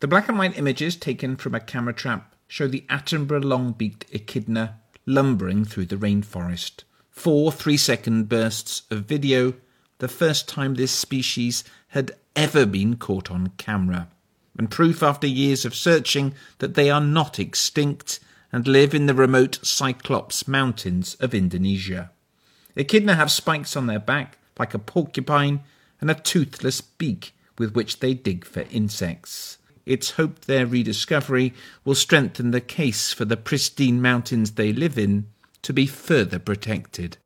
The black and white images taken from a camera trap show the Attenborough long-beaked echidna lumbering through the rainforest. Four three-second bursts of video, the first time this species had ever been caught on camera, and proof after years of searching that they are not extinct and live in the remote Cyclops Mountains of Indonesia. Echidna have spikes on their back, like a porcupine, and a toothless beak with which they dig for insects. It's hoped their rediscovery will strengthen the case for the pristine mountains they live in to be further protected.